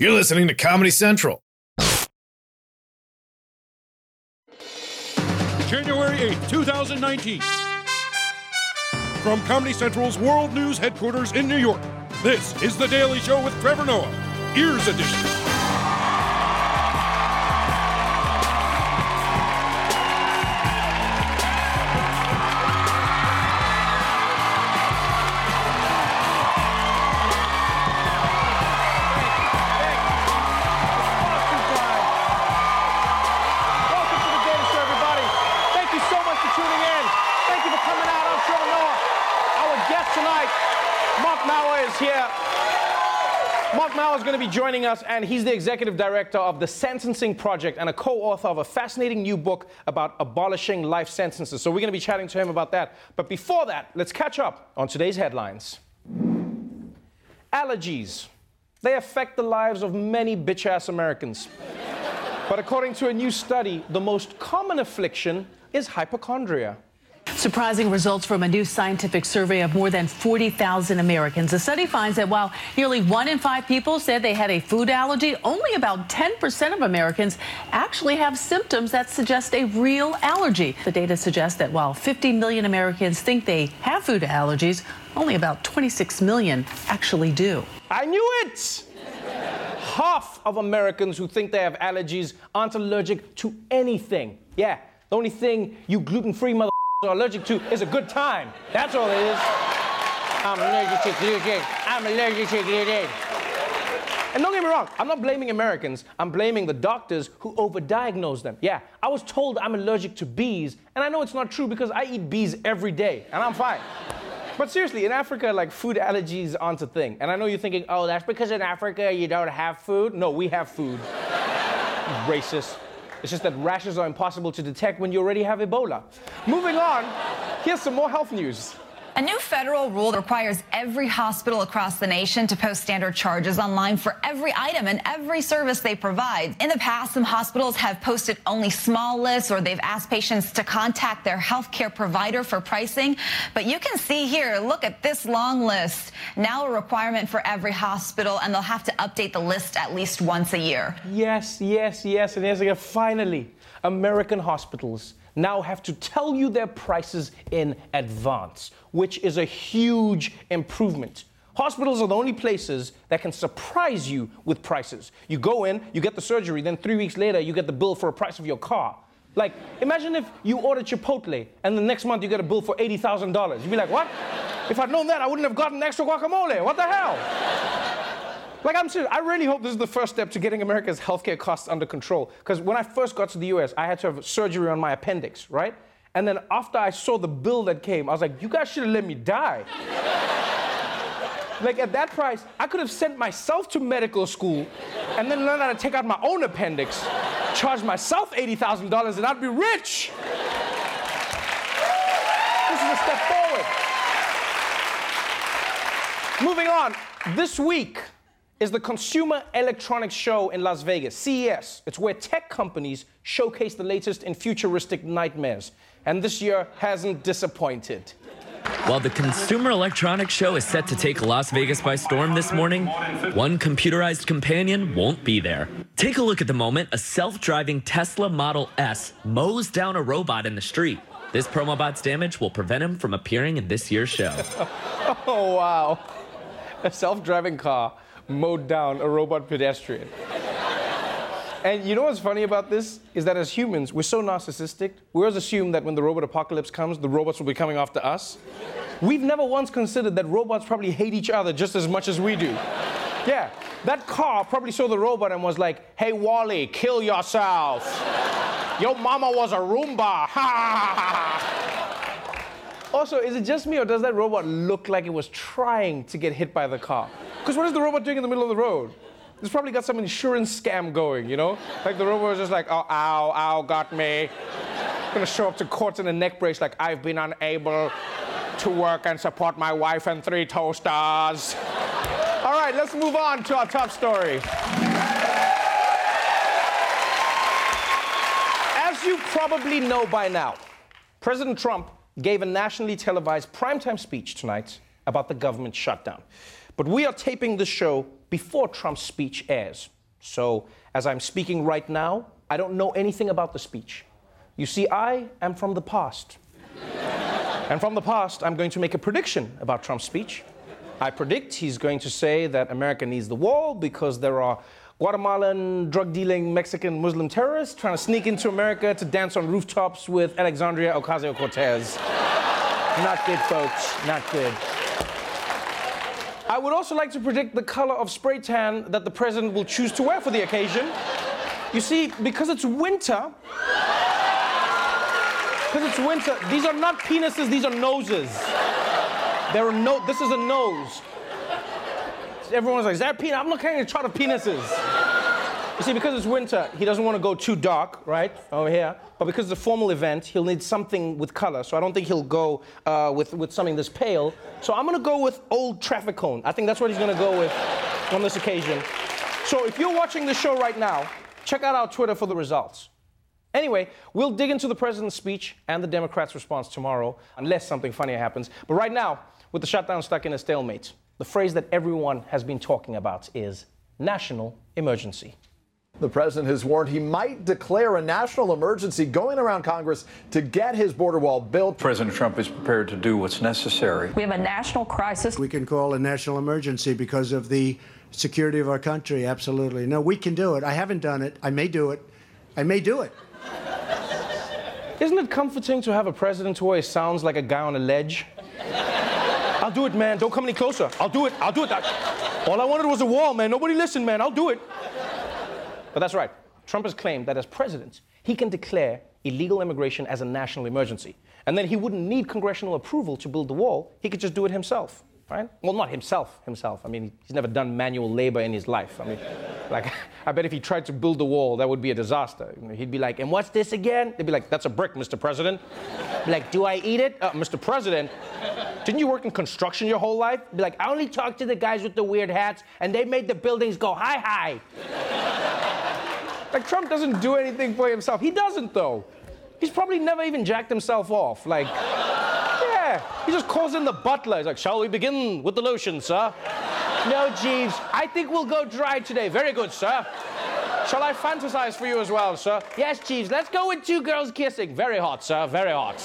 You're listening to Comedy Central. January 8th, 2019. From Comedy Central's World News headquarters in New York, this is The Daily Show with Trevor Noah, Ears Edition. Tonight, Marc Mauer, is here. Marc Mauer is going to be joining us, and he's the executive director of the Sentencing Project and a co-author of a fascinating new book about abolishing life sentences. So we're going to be chatting to him about that. But before that, let's catch up on today's headlines. Allergies. They affect the lives of many bitch-ass Americans. But according to a new study, the most common affliction is hypochondria. Surprising results from a new scientific survey of more than 40,000 Americans. The study finds that while nearly one in five people said they had a food allergy, only about 10% of Americans actually have symptoms that suggest a real allergy. The data suggests that while 50 million Americans think they have food allergies, only about 26 million actually do. I knew it! Half of Americans who think they have allergies aren't allergic to anything. Yeah, the only thing you gluten free mother are allergic to is a good time. That's all it is. I'm allergic to gluten. I'm allergic to gluten. And don't get me wrong, I'm not blaming Americans. I'm blaming the doctors who overdiagnose them. Yeah, I was told I'm allergic to bees, and I know it's not true because I eat bees every day, and I'm fine. But seriously, in Africa, like food allergies aren't a thing. And I know you're thinking, oh, that's because in Africa you don't have food. No, we have food. Racist. It's just that rashes are impossible to detect when you already have Ebola. Moving on, here's some more health news. A new federal rule requires every hospital across the nation to post standard charges online for every item and every service they provide. In the past, some hospitals have posted only small lists or they've asked patients to contact their healthcare provider for pricing. But you can see here, look at this long list. Now a requirement for every hospital, and they'll have to update the list at least once a year. Yes, yes, yes, and yes. Finally, American hospitals now have to tell you their prices in advance, which is a huge improvement. Hospitals are the only places that can surprise you with prices. You go in, you get the surgery, then three weeks later, you get the bill for a price of your car. Like, imagine if you ordered Chipotle and the next month you get a bill for $80,000. You'd be like, what? If I'd known that, I wouldn't have gotten extra guacamole. What the hell? Like, I'm serious. I really hope this is the first step to getting America's healthcare costs under control. Because when I first got to the US, I had to have surgery on my appendix, right? And then after I saw the bill that came, I was like, you guys should have let me die. like, at that price, I could have sent myself to medical school and then learned how to take out my own appendix, charge myself $80,000, and I'd be rich. This is a step forward. Moving on, this week, is the Consumer Electronics Show in Las Vegas, CES. It's where tech companies showcase the latest in futuristic nightmares. And this year hasn't disappointed. While the Consumer Electronics Show is set to take Las Vegas by storm this morning, one computerized companion won't be there. Take a look at the moment a self driving Tesla Model S mows down a robot in the street. This promobot's damage will prevent him from appearing in this year's show. Oh, wow. A self driving car mowed down a robot pedestrian. and you know what's funny about this? Is that as humans, we're so narcissistic. We always assume that when the robot apocalypse comes, the robots will be coming after us. We've never once considered that robots probably hate each other just as much as we do. Yeah, that car probably saw the robot and was like, hey, Wally, kill yourself. Your mama was a Roomba. also, is it just me or does that robot look like it was trying to get hit by the car? Because what is the robot doing in the middle of the road? It's probably got some insurance scam going, you know? Like the robot is just like, oh, ow, ow, got me. Gonna show up to court in a neck brace like, I've been unable to work and support my wife and three toasters. All right, let's move on to our top story. As you probably know by now, President Trump gave a nationally televised primetime speech tonight about the government shutdown. But we are taping this show before Trump's speech airs. So, as I'm speaking right now, I don't know anything about the speech. You see, I am from the past. and from the past, I'm going to make a prediction about Trump's speech. I predict he's going to say that America needs the wall because there are Guatemalan drug dealing Mexican Muslim terrorists trying to sneak into America to dance on rooftops with Alexandria Ocasio Cortez. Not good, folks. Not good. I would also like to predict the color of spray tan that the president will choose to wear for the occasion. You see, because it's winter, because it's winter, these are not penises, these are noses. There are no, this is a nose. Everyone's like, is that a penis? I'm looking at a chart of penises. You see, because it's winter, he doesn't want to go too dark, right, over here. But because it's a formal event, he'll need something with color. So I don't think he'll go uh, with, with something this pale. So I'm going to go with old traffic cone. I think that's what he's going to go with on this occasion. So if you're watching the show right now, check out our Twitter for the results. Anyway, we'll dig into the president's speech and the Democrats' response tomorrow, unless something funnier happens. But right now, with the shutdown stuck in a stalemate, the phrase that everyone has been talking about is national emergency. The president has warned he might declare a national emergency going around Congress to get his border wall built. President Trump is prepared to do what's necessary. We have a national crisis. We can call a national emergency because of the security of our country. Absolutely. No, we can do it. I haven't done it. I may do it. I may do it. Isn't it comforting to have a president who always sounds like a guy on a ledge? I'll do it, man. Don't come any closer. I'll do it. I'll do it. All I wanted was a wall, man. Nobody listened, man. I'll do it. But that's right. Trump has claimed that as president, he can declare illegal immigration as a national emergency. And then he wouldn't need congressional approval to build the wall. He could just do it himself right? Well, not himself, himself. I mean, he's never done manual labor in his life. I mean, like, I bet if he tried to build the wall, that would be a disaster. He'd be like, and what's this again? They'd be like, that's a brick, Mr. President. Like, do I eat it? Uh, Mr. President, didn't you work in construction your whole life? Be like, I only talked to the guys with the weird hats, and they made the buildings go high, high. Like, Trump doesn't do anything for himself. He doesn't, though. He's probably never even jacked himself off. Like, yeah. he just calls in the butler. He's like, Shall we begin with the lotion, sir? no, Jeeves. I think we'll go dry today. Very good, sir. Shall I fantasize for you as well, sir? Yes, Jeeves. Let's go with two girls kissing. Very hot, sir. Very hot.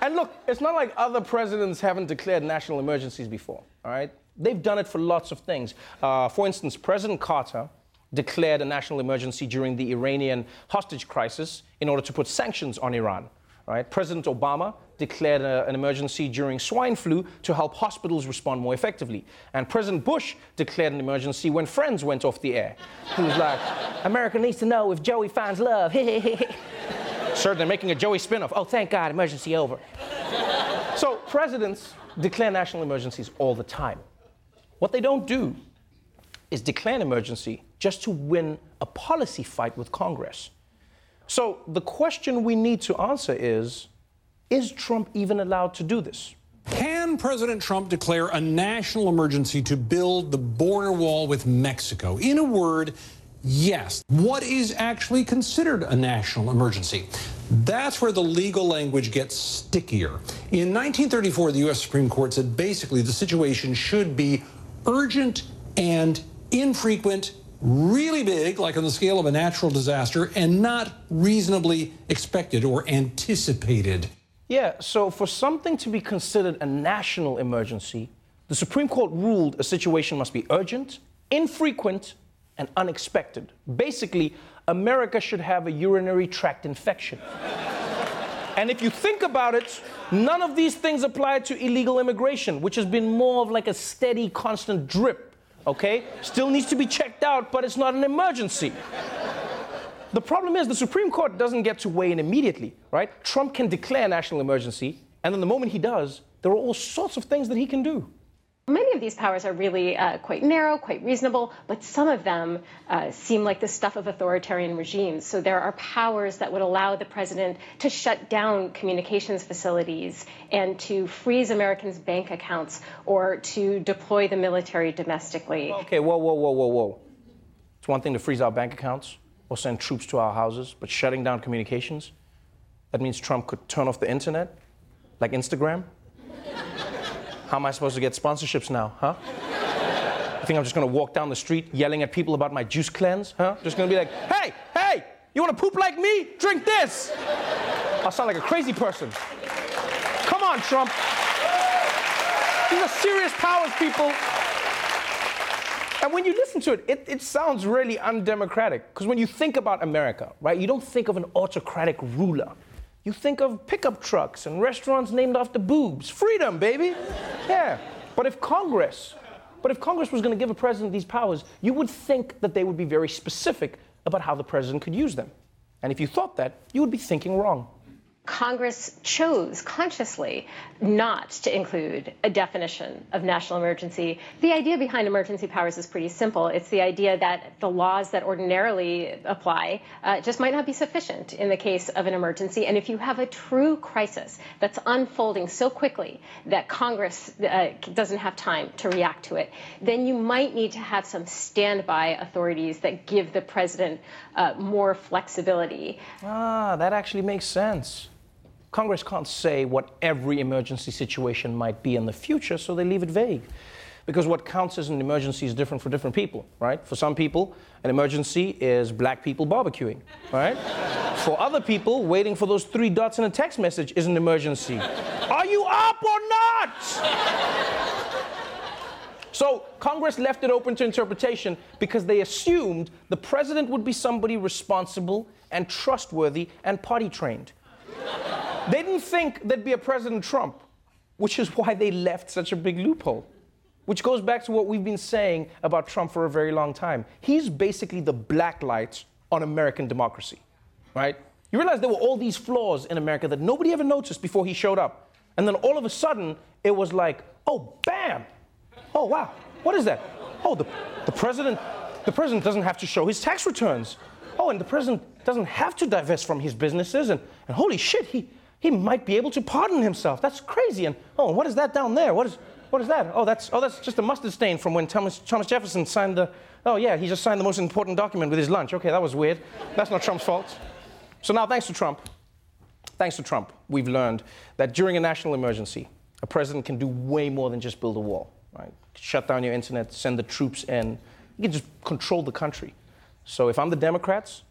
And look, it's not like other presidents haven't declared national emergencies before, all right? They've done it for lots of things. Uh, for instance, President Carter declared a national emergency during the Iranian hostage crisis in order to put sanctions on Iran. Right? President Obama declared a, an emergency during swine flu to help hospitals respond more effectively. And President Bush declared an emergency when Friends went off the air. He was like, America needs to know if Joey finds love. Sir, they're making a Joey spinoff. Oh, thank God, emergency over. so presidents declare national emergencies all the time. What they don't do is declare an emergency just to win a policy fight with Congress. So the question we need to answer is Is Trump even allowed to do this? Can President Trump declare a national emergency to build the border wall with Mexico? In a word, yes. What is actually considered a national emergency? That's where the legal language gets stickier. In 1934, the U.S. Supreme Court said basically the situation should be urgent and infrequent really big, like on the scale of a natural disaster, and not reasonably expected or anticipated. Yeah, so for something to be considered a national emergency, the Supreme Court ruled a situation must be urgent, infrequent, and unexpected. Basically, America should have a urinary tract infection. and if you think about it, none of these things apply to illegal immigration, which has been more of like a steady, constant drip okay? Still needs to be checked out, but it's not an emergency. The problem is the Supreme Court doesn't get to weigh in immediately, right? Trump can declare national emergency, and then the moment he does, there are all sorts of things that he can do. Many of these powers are really uh, quite narrow, quite reasonable, but some of them uh, seem like the stuff of authoritarian regimes. So there are powers that would allow the president to shut down communications facilities and to freeze Americans' bank accounts or to deploy the military domestically. Okay, whoa, whoa, whoa, whoa, whoa. It's one thing to freeze our bank accounts or send troops to our houses, but shutting down communications? That means Trump could turn off the internet, like Instagram? How am I supposed to get sponsorships now, huh? You think I'm just gonna walk down the street yelling at people about my juice cleanse? Huh? Just gonna be like, hey, hey, you wanna poop like me? Drink this. I'll sound like a crazy person. Come on, Trump. These are serious powers, people. And when you listen to it, it, it sounds really undemocratic. Because when you think about America, right, you don't think of an autocratic ruler. You think of pickup trucks and restaurants named after boobs. Freedom, baby. Yeah. But if Congress, but if Congress was going to give a president these powers, you would think that they would be very specific about how the president could use them. And if you thought that, you would be thinking wrong. Congress chose consciously not to include a definition of national emergency. The idea behind emergency powers is pretty simple. It's the idea that the laws that ordinarily apply uh, just might not be sufficient in the case of an emergency. And if you have a true crisis that's unfolding so quickly that Congress uh, doesn't have time to react to it, then you might need to have some standby authorities that give the president uh, more flexibility. Ah, that actually makes sense. Congress can't say what every emergency situation might be in the future, so they leave it vague. Because what counts as an emergency is different for different people, right? For some people, an emergency is black people barbecuing, right? for other people, waiting for those three dots in a text message is an emergency. Are you up or not? So Congress left it open to interpretation because they assumed the president would be somebody responsible and trustworthy and party trained. They didn't think there'd be a President Trump, which is why they left such a big loophole. Which goes back to what we've been saying about Trump for a very long time. He's basically the blacklight on American democracy, right? You realize there were all these flaws in America that nobody ever noticed before he showed up. And then all of a sudden, it was like, oh, bam! Oh, wow, what is that? Oh, the, the president, the president doesn't have to show his tax returns. Oh, and the president doesn't have to divest from his businesses. And, and holy shit, he, he might be able to pardon himself. That's crazy. And oh, what is that down there? What is what is that? Oh, that's oh, that's just a mustard stain from when Thomas Thomas Jefferson signed the. Oh yeah, he just signed the most important document with his lunch. Okay, that was weird. That's not Trump's fault. So now, thanks to Trump, thanks to Trump, we've learned that during a national emergency, a president can do way more than just build a wall. Right? Shut down your internet, send the troops in. You can just control the country. So if I'm the Democrats,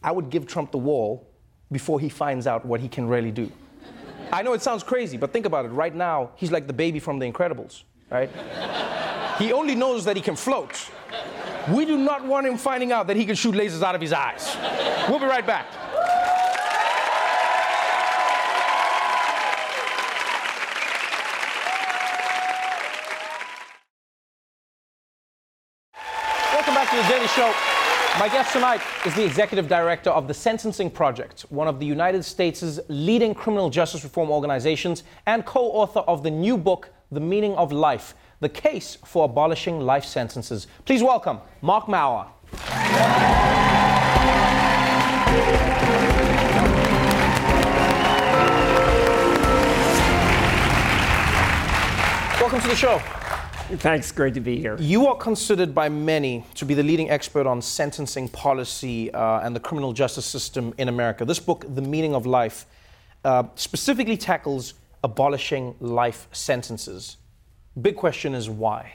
I would give Trump the wall before he finds out what he can really do. I know it sounds crazy, but think about it. Right now, he's like the baby from The Incredibles, right? he only knows that he can float. We do not want him finding out that he can shoot lasers out of his eyes. We'll be right back. Welcome back to the Daily Show. My guest tonight is the executive director of the Sentencing Project, one of the United States' leading criminal justice reform organizations, and co author of the new book, The Meaning of Life The Case for Abolishing Life Sentences. Please welcome Marc Mauer. Welcome to the show. Thanks, great to be here. You are considered by many to be the leading expert on sentencing policy uh, and the criminal justice system in America. This book, The Meaning of Life, uh, specifically tackles abolishing life sentences. Big question is why?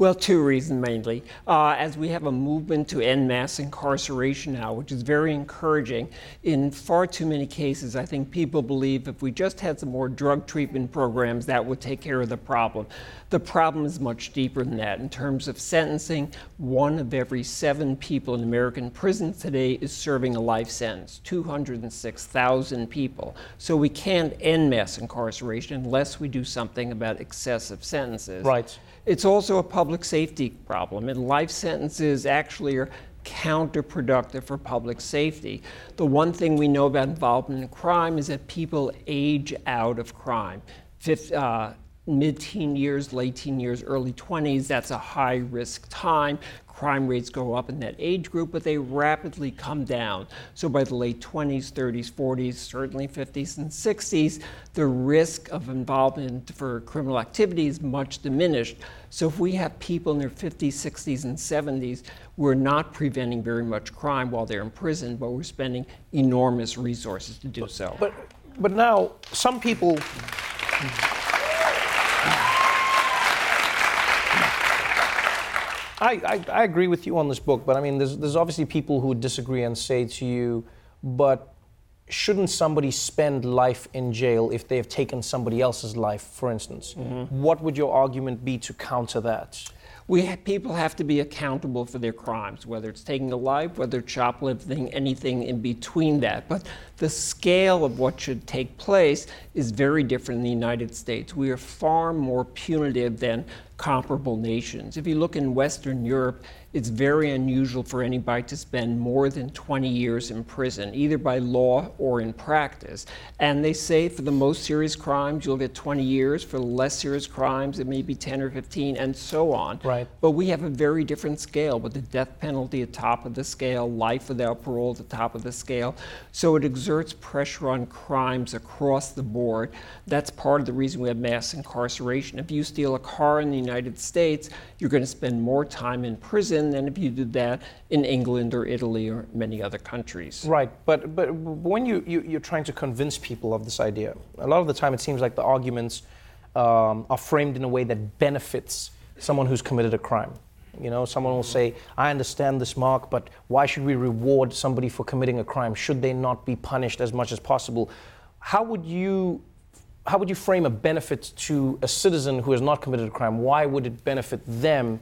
Well, two reasons mainly. Uh, as we have a movement to end mass incarceration now, which is very encouraging, in far too many cases, I think people believe if we just had some more drug treatment programs, that would take care of the problem. The problem is much deeper than that. In terms of sentencing, one of every seven people in American prisons today is serving a life sentence 206,000 people. So we can't end mass incarceration unless we do something about excessive sentences. Right. It's also a public safety problem, and life sentences actually are counterproductive for public safety. The one thing we know about involvement in crime is that people age out of crime. Fifth, uh, mid-teen years, late teen years, early 20s, that's a high risk time crime rates go up in that age group, but they rapidly come down. So by the late 20s, 30s, 40s, certainly 50s and 60s, the risk of involvement for criminal activity is much diminished. So if we have people in their 50s, 60s, and 70s, we're not preventing very much crime while they're in prison, but we're spending enormous resources to do so. But, but now, some people. I, I, I agree with you on this book, but I mean, there's, there's obviously people who would disagree and say to you, but shouldn't somebody spend life in jail if they have taken somebody else's life, for instance? Mm-hmm. What would your argument be to counter that? We people have to be accountable for their crimes, whether it's taking a life, whether shoplifting, anything in between that. But the scale of what should take place is very different in the United States. We are far more punitive than comparable nations. If you look in Western Europe, it's very unusual for anybody to spend more than 20 years in prison, either by law or in practice. And they say for the most serious crimes, you'll get 20 years. For the less serious crimes, it may be 10 or 15, and so on. Right. But we have a very different scale with the death penalty at top of the scale, life without parole at the top of the scale. So it exerts pressure on crimes across the board. That's part of the reason we have mass incarceration. If you steal a car in the United States, you're going to spend more time in prison than if you did that in England or Italy or many other countries. Right, but but when you, you you're trying to convince people of this idea, a lot of the time it seems like the arguments um, are framed in a way that benefits someone who's committed a crime. You know, someone will say, "I understand this, Marc, but why should we reward somebody for committing a crime? Should they not be punished as much as possible?" How would you how would you frame a benefit to a citizen who has not committed a crime? Why would it benefit them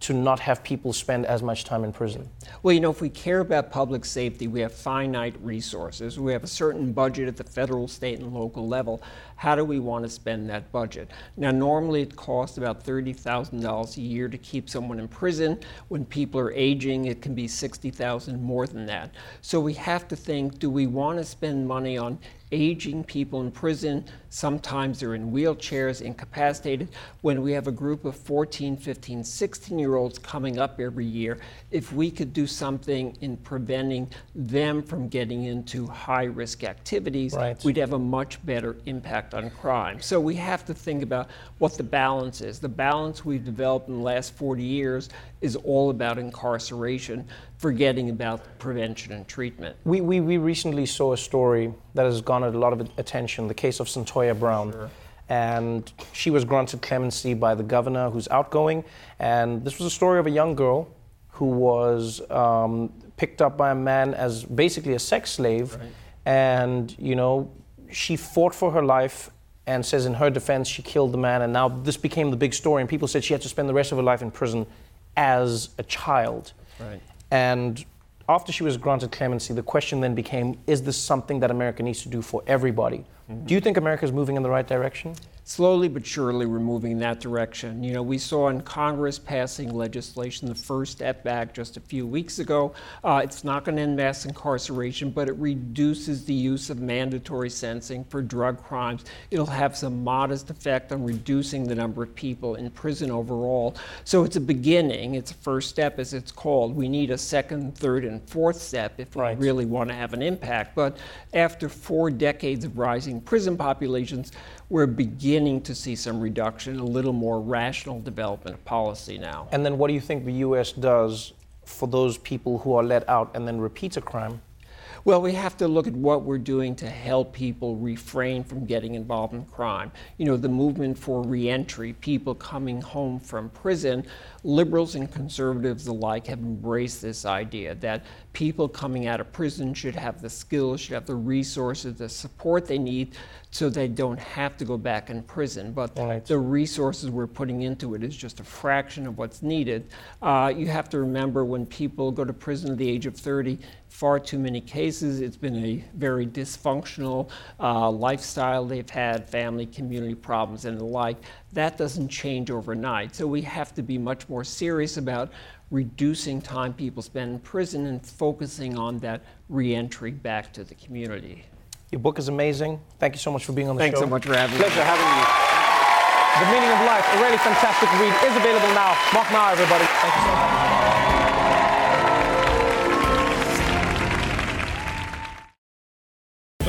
to not have people spend as much time in prison? Well, you know, if we care about public safety, we have finite resources. We have a certain budget at the federal, state, and local level. How do we want to spend that budget? Now, normally it costs about $30,000 a year to keep someone in prison. When people are aging, it can be 60,000 more than that. So we have to think, do we want to spend money on aging people in prison. Sometimes they're in wheelchairs, incapacitated. When we have a group of 14, 15, 16 year olds coming up every year, if we could do something in preventing them from getting into high risk activities, Right. we'd have a much better impact on crime. So we have to think about what the balance is. The balance we've developed in the last 40 years is all about incarceration, forgetting about prevention and treatment. We, we, we recently saw a story that has garnered a lot of attention the case of Cyntoia Brown. And she was granted clemency by the governor who's outgoing. And this was a story of a young girl who was um, picked up by a man as basically a sex slave. And, you know, she fought for her life and says in her defense she killed the man. And now this became the big story. And people said she had to spend the rest of her life in prison as a child. Right. And after she was granted clemency, the question then became is this something that America needs to do for everybody? Mm-hmm. Do you think America is moving in the right direction? Slowly but surely, we're moving in that direction. You know, we saw in Congress passing legislation, the First Step Act, just a few weeks ago. Uh, it's not going to end mass incarceration, but it reduces the use of mandatory sentencing for drug crimes. It'll have some modest effect on reducing the number of people in prison overall. So it's a beginning. It's a first step, as it's called. We need a second, third, and fourth step if we really want to have an impact. But after four decades of rising prison populations, we're beginning to see some reduction, a little more rational development of policy now. And then what do you think the US does for those people who are let out and then repeat a crime? Well, we have to look at what we're doing to help people refrain from getting involved in crime. You know, the movement for reentry, people coming home from prison, liberals and conservatives alike have embraced this idea that people coming out of prison should have the skills, should have the resources, the support they need so they don't have to go back in prison. But the resources we're putting into it is just a fraction of what's needed. Uh, you have to remember when people go to prison at the age of 30, far too many cases. It's been a very dysfunctional uh, lifestyle they've had, family, community problems, and the like. That doesn't change overnight. So we have to be much more serious about reducing time people spend in prison and focusing on that reentry back to the community. Your book is amazing. Thank you so much for being on the Thanks show. Thanks so much for having me. Pleasure having you. The Meaning of Life, a really fantastic read, is available now. Marc now, everybody. Thank you so much.